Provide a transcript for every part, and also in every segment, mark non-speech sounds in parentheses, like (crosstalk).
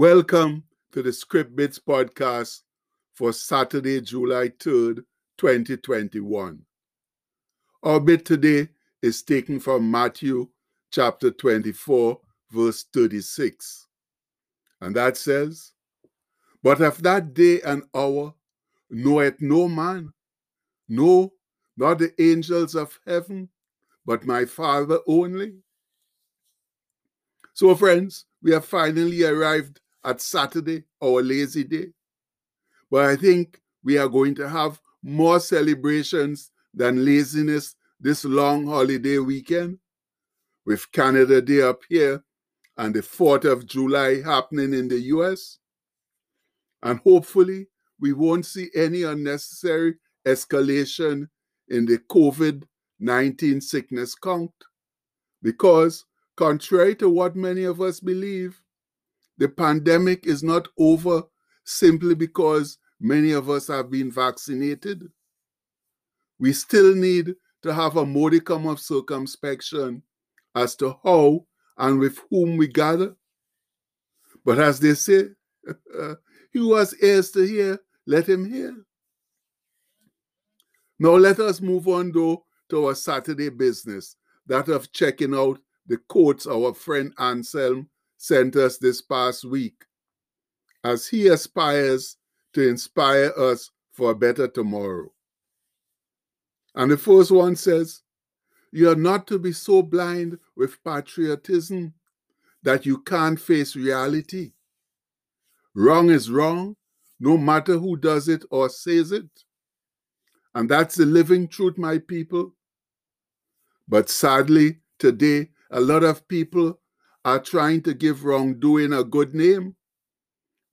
Welcome to the Script Bits podcast for Saturday, July 3rd, 2021. Our bit today is taken from Matthew chapter 24, verse 36. And that says, But of that day and hour knoweth no man, no, not the angels of heaven, but my Father only. So, friends, we have finally arrived at Saturday, our lazy day. But I think we are going to have more celebrations than laziness this long holiday weekend, with Canada Day up here and the 4th of July happening in the US. And hopefully, we won't see any unnecessary escalation in the COVID 19 sickness count. Because, contrary to what many of us believe, the pandemic is not over simply because many of us have been vaccinated. We still need to have a modicum of circumspection as to how and with whom we gather. But as they say, he (laughs) who has ears to hear, let him hear. Now let us move on though to our Saturday business, that of checking out the quotes our friend Anselm sent us this past week as he aspires to inspire us for a better tomorrow. And the first one says, You are not to be so blind with patriotism that you can't face reality. Wrong is wrong, no matter who does it or says it. And that's the living truth, my people. But sadly, today, a lot of people are trying to give wrongdoing a good name,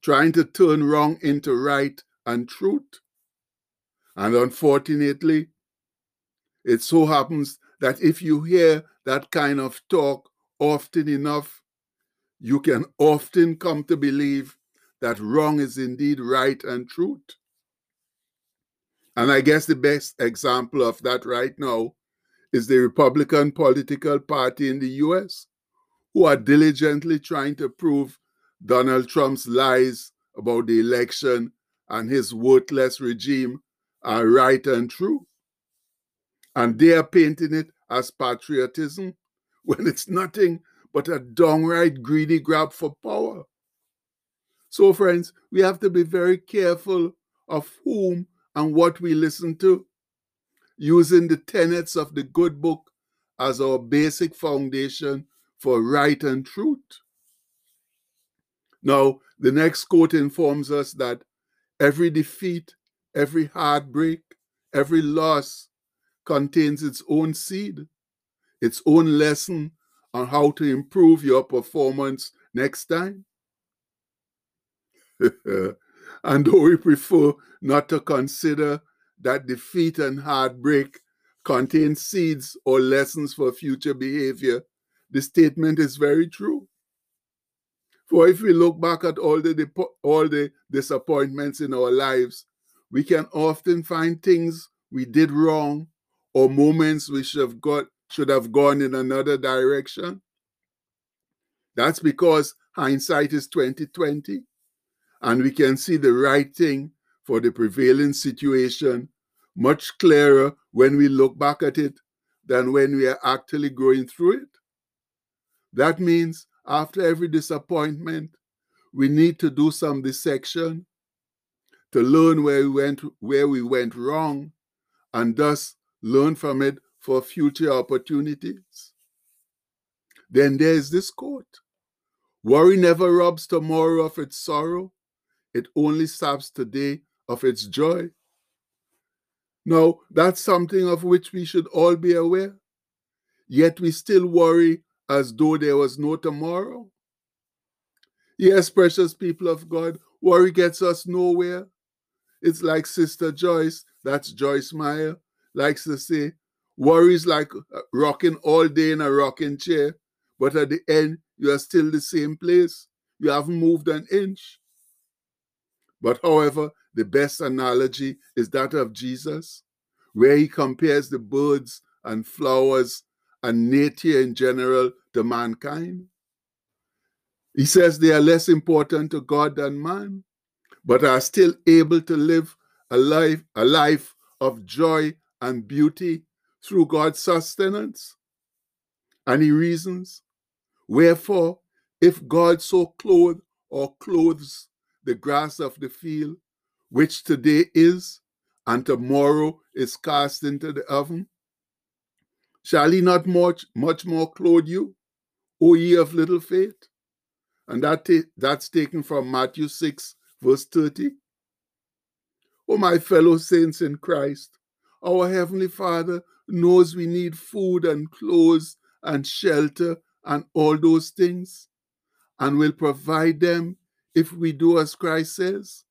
trying to turn wrong into right and truth. And unfortunately, it so happens that if you hear that kind of talk often enough, you can often come to believe that wrong is indeed right and truth. And I guess the best example of that right now is the Republican political party in the US, who are diligently trying to prove Donald Trump's lies about the election and his worthless regime are right and true. And they are painting it as patriotism when it's nothing but a downright greedy grab for power. So, friends, we have to be very careful of whom and what we listen to, using the tenets of the good book as our basic foundation for right and truth. Now, the next quote informs us that every defeat, every heartbreak, every loss contains its own seed, its own lesson on how to improve your performance next time. (laughs) and though we prefer not to consider that defeat and heartbreak contain seeds or lessons for future behavior, the statement is very true. For if we look back at all the all the disappointments in our lives, we can often find things we did wrong or moments we should have got should have gone in another direction. That's because hindsight is 2020 and we can see the right thing for the prevailing situation much clearer when we look back at it than when we are actually going through it. That means after every disappointment, we need to do some dissection to learn where we went where we went wrong and thus learn from it for future opportunities. Then there's this quote Worry never robs tomorrow of its sorrow, it only saps today of its joy. Now, that's something of which we should all be aware. Yet we still worry as though there was no tomorrow. Yes, precious people of God, worry gets us nowhere. It's like Sister Joyce, that's Joyce Meyer, likes to say, worries like uh, rocking all day in a rocking chair, but at the end, you are still the same place. You haven't moved an inch. But however, the best analogy is that of Jesus, where he compares the birds and flowers and nature in general to mankind. He says they are less important to God than man, but are still able to live a life, a life of joy and beauty through God's sustenance. And he reasons, Wherefore, if God so clothe or clothes the grass of the field, which today is, and tomorrow is cast into the oven, shall he not much, much more clothe you, O ye of little faith? And that that's taken from Matthew 6, verse 30. Oh, my fellow saints in Christ, our Heavenly Father knows we need food and clothes and shelter and all those things, and will provide them if we do as Christ says.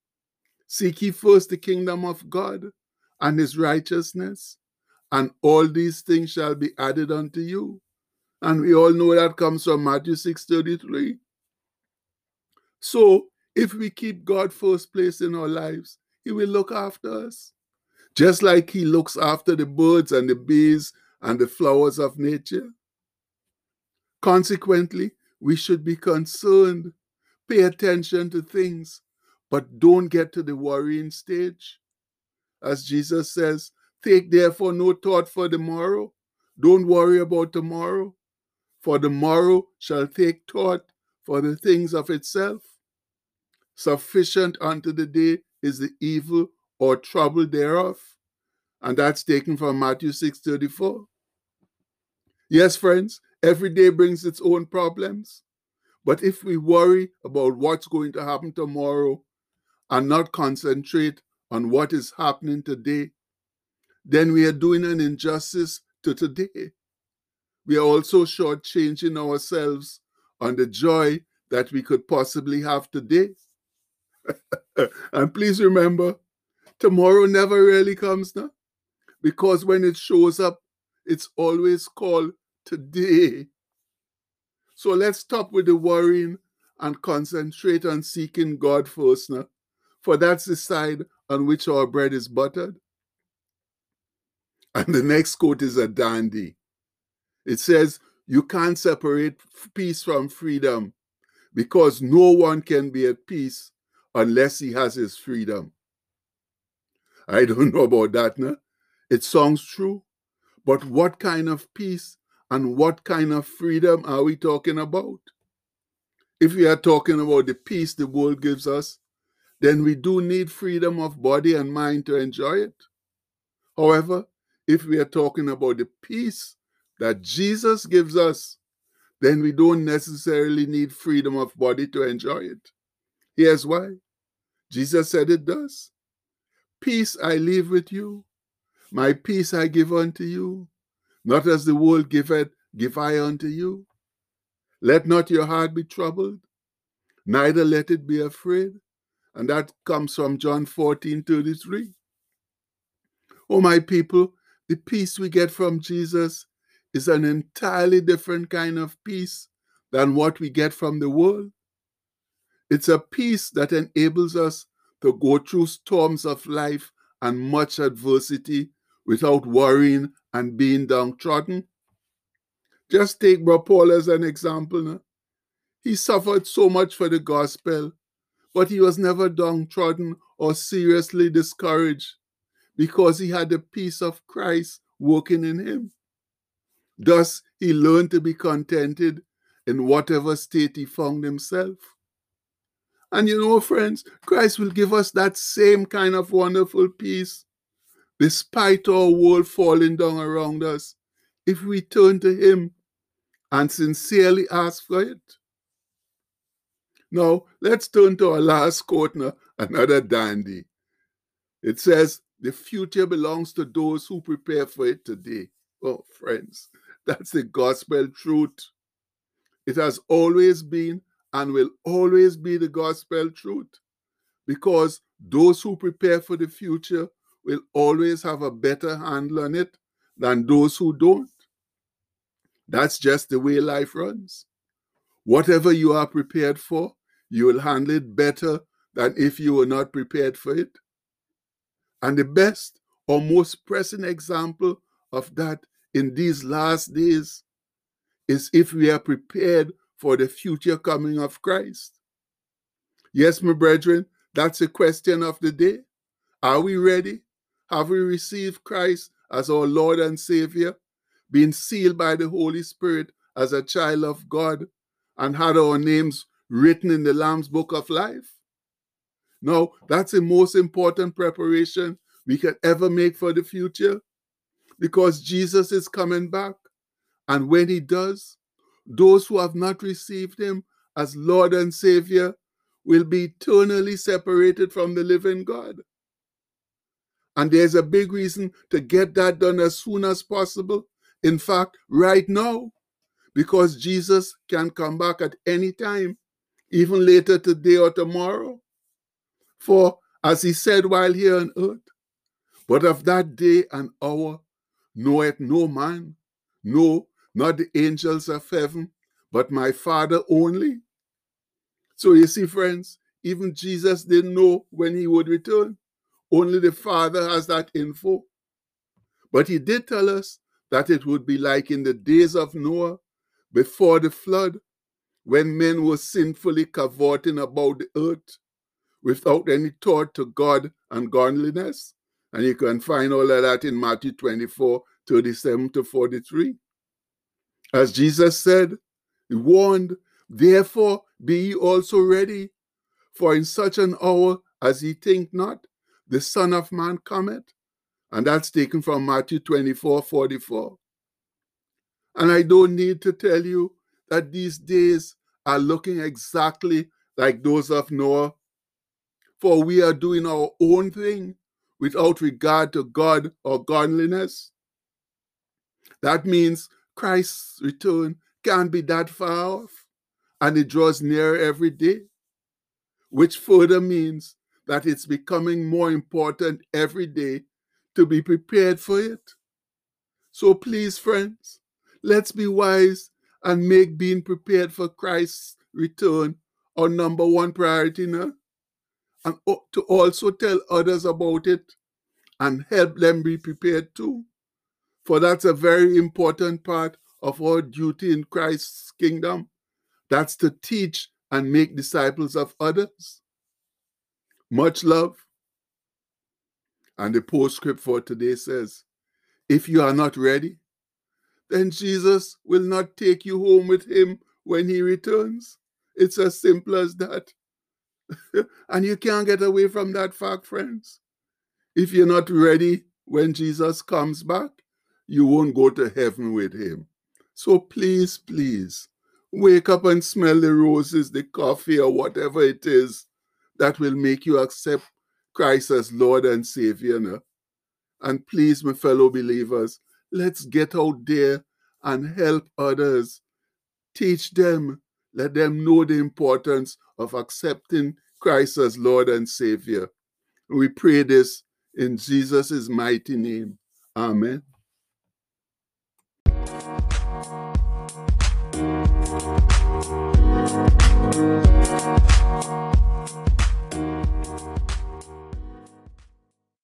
Seek ye first the kingdom of God and his righteousness, and all these things shall be added unto you. And we all know that comes from Matthew 6:33. So if we keep God first place in our lives, He will look after us. Just like He looks after the birds and the bees and the flowers of nature. Consequently, we should be concerned, pay attention to things, but don't get to the worrying stage. As Jesus says, take therefore no thought for the morrow. Don't worry about tomorrow, for the morrow shall take thought for the things of itself. Sufficient unto the day is the evil or trouble thereof. And that's taken from Matthew 6 34. Yes, friends, every day brings its own problems. But if we worry about what's going to happen tomorrow and not concentrate on what is happening today, then we are doing an injustice to today. We are also shortchanging ourselves on the joy that we could possibly have today. (laughs) and please remember, tomorrow never really comes now. Because when it shows up, it's always called today. So let's stop with the worrying and concentrate on seeking God first now. For that's the side on which our bread is buttered. And the next quote is a dandy. It says, You can't separate peace from freedom because no one can be at peace unless he has his freedom. I don't (laughs) know about that, no? It sounds true. But what kind of peace and what kind of freedom are we talking about? If we are talking about the peace the world gives us, then we do need freedom of body and mind to enjoy it. However, if we are talking about the peace that Jesus gives us, then we don't necessarily need freedom of body to enjoy it. Here's why Jesus said it does. Peace I leave with you, my peace I give unto you. Not as the world giveth, give I unto you. Let not your heart be troubled, neither let it be afraid. And that comes from John 14 33. Oh, my people, the peace we get from Jesus is an entirely different kind of peace than what we get from the world. It's a peace that enables us to go through storms of life and much adversity without worrying and being downtrodden. Just take Bro Paul as an example. He suffered so much for the gospel, but he was never downtrodden or seriously discouraged because he had the peace of Christ working in him. Thus, he learned to be contented in whatever state he found himself. And you know, friends, Christ will give us that same kind of wonderful peace, despite our world falling down around us, if we turn to Him and sincerely ask for it. Now, let's turn to our last quote another dandy. It says, The future belongs to those who prepare for it today. Oh, friends, (laughs) that's the gospel truth. It has always been and will always be the gospel truth because those who prepare for the future will always have a better handle on it than those who don't. That's just the way life runs. Whatever you are prepared for, you will handle it better than if you were not prepared for it. And the best or most pressing example of that in these last days is if we are prepared for the future coming of Christ? Yes, my brethren, that's a question of the day. Are we ready? Have we received Christ as our Lord and Savior, been sealed by the Holy Spirit as a child of God, and had our names written in the Lamb's Book of Life? No, that's the most important preparation we can ever make for the future because Jesus is coming back. And when he does, those who have not received him as Lord and Savior will be eternally separated from the living God. And there's a big reason to get that done as soon as possible. In fact, right now, because Jesus can come back at any time, even later today or tomorrow. For, as he said while here on earth, but of that day and hour knoweth no man, no, not the angels of heaven, but my Father only. So you see, friends, even Jesus didn't know when he would return. Only the Father has that info. But he did tell us that it would be like in the days of Noah before the flood, when men were sinfully cavorting about the earth without any thought to God and godliness. And you can find all of that in Matthew 24 37 to 43. As Jesus said, he warned, Therefore be ye also ready, for in such an hour as ye think not, the Son of Man cometh. And that's taken from Matthew 24 44. And I don't need to tell you that these days are looking exactly like those of Noah. For we are doing our own thing without regard to God or godliness. That means Christ's return can't be that far off, and it draws nearer every day, which further means that it's becoming more important every day to be prepared for it. So please, friends, let's be wise and make being prepared for Christ's return our number one priority now. And to also tell others about it and help them be prepared too. For that's a very important part of our duty in Christ's kingdom. That's to teach and make disciples of others. Much love. And the postscript for today says, if you are not ready, then Jesus will not take you home with him when he returns. It's as simple as that. (laughs) and you can't get away from that fact, friends. If you're not ready when Jesus comes back, you won't go to heaven with him. So please, please, wake up and smell the roses, the coffee, or whatever it is that will make you accept Christ as Lord and Savior. Now. And please, my fellow believers, let's get out there and help others. Teach them, let them know the importance of accepting Christ as Lord and Savior. We pray this in Jesus' mighty name. Amen.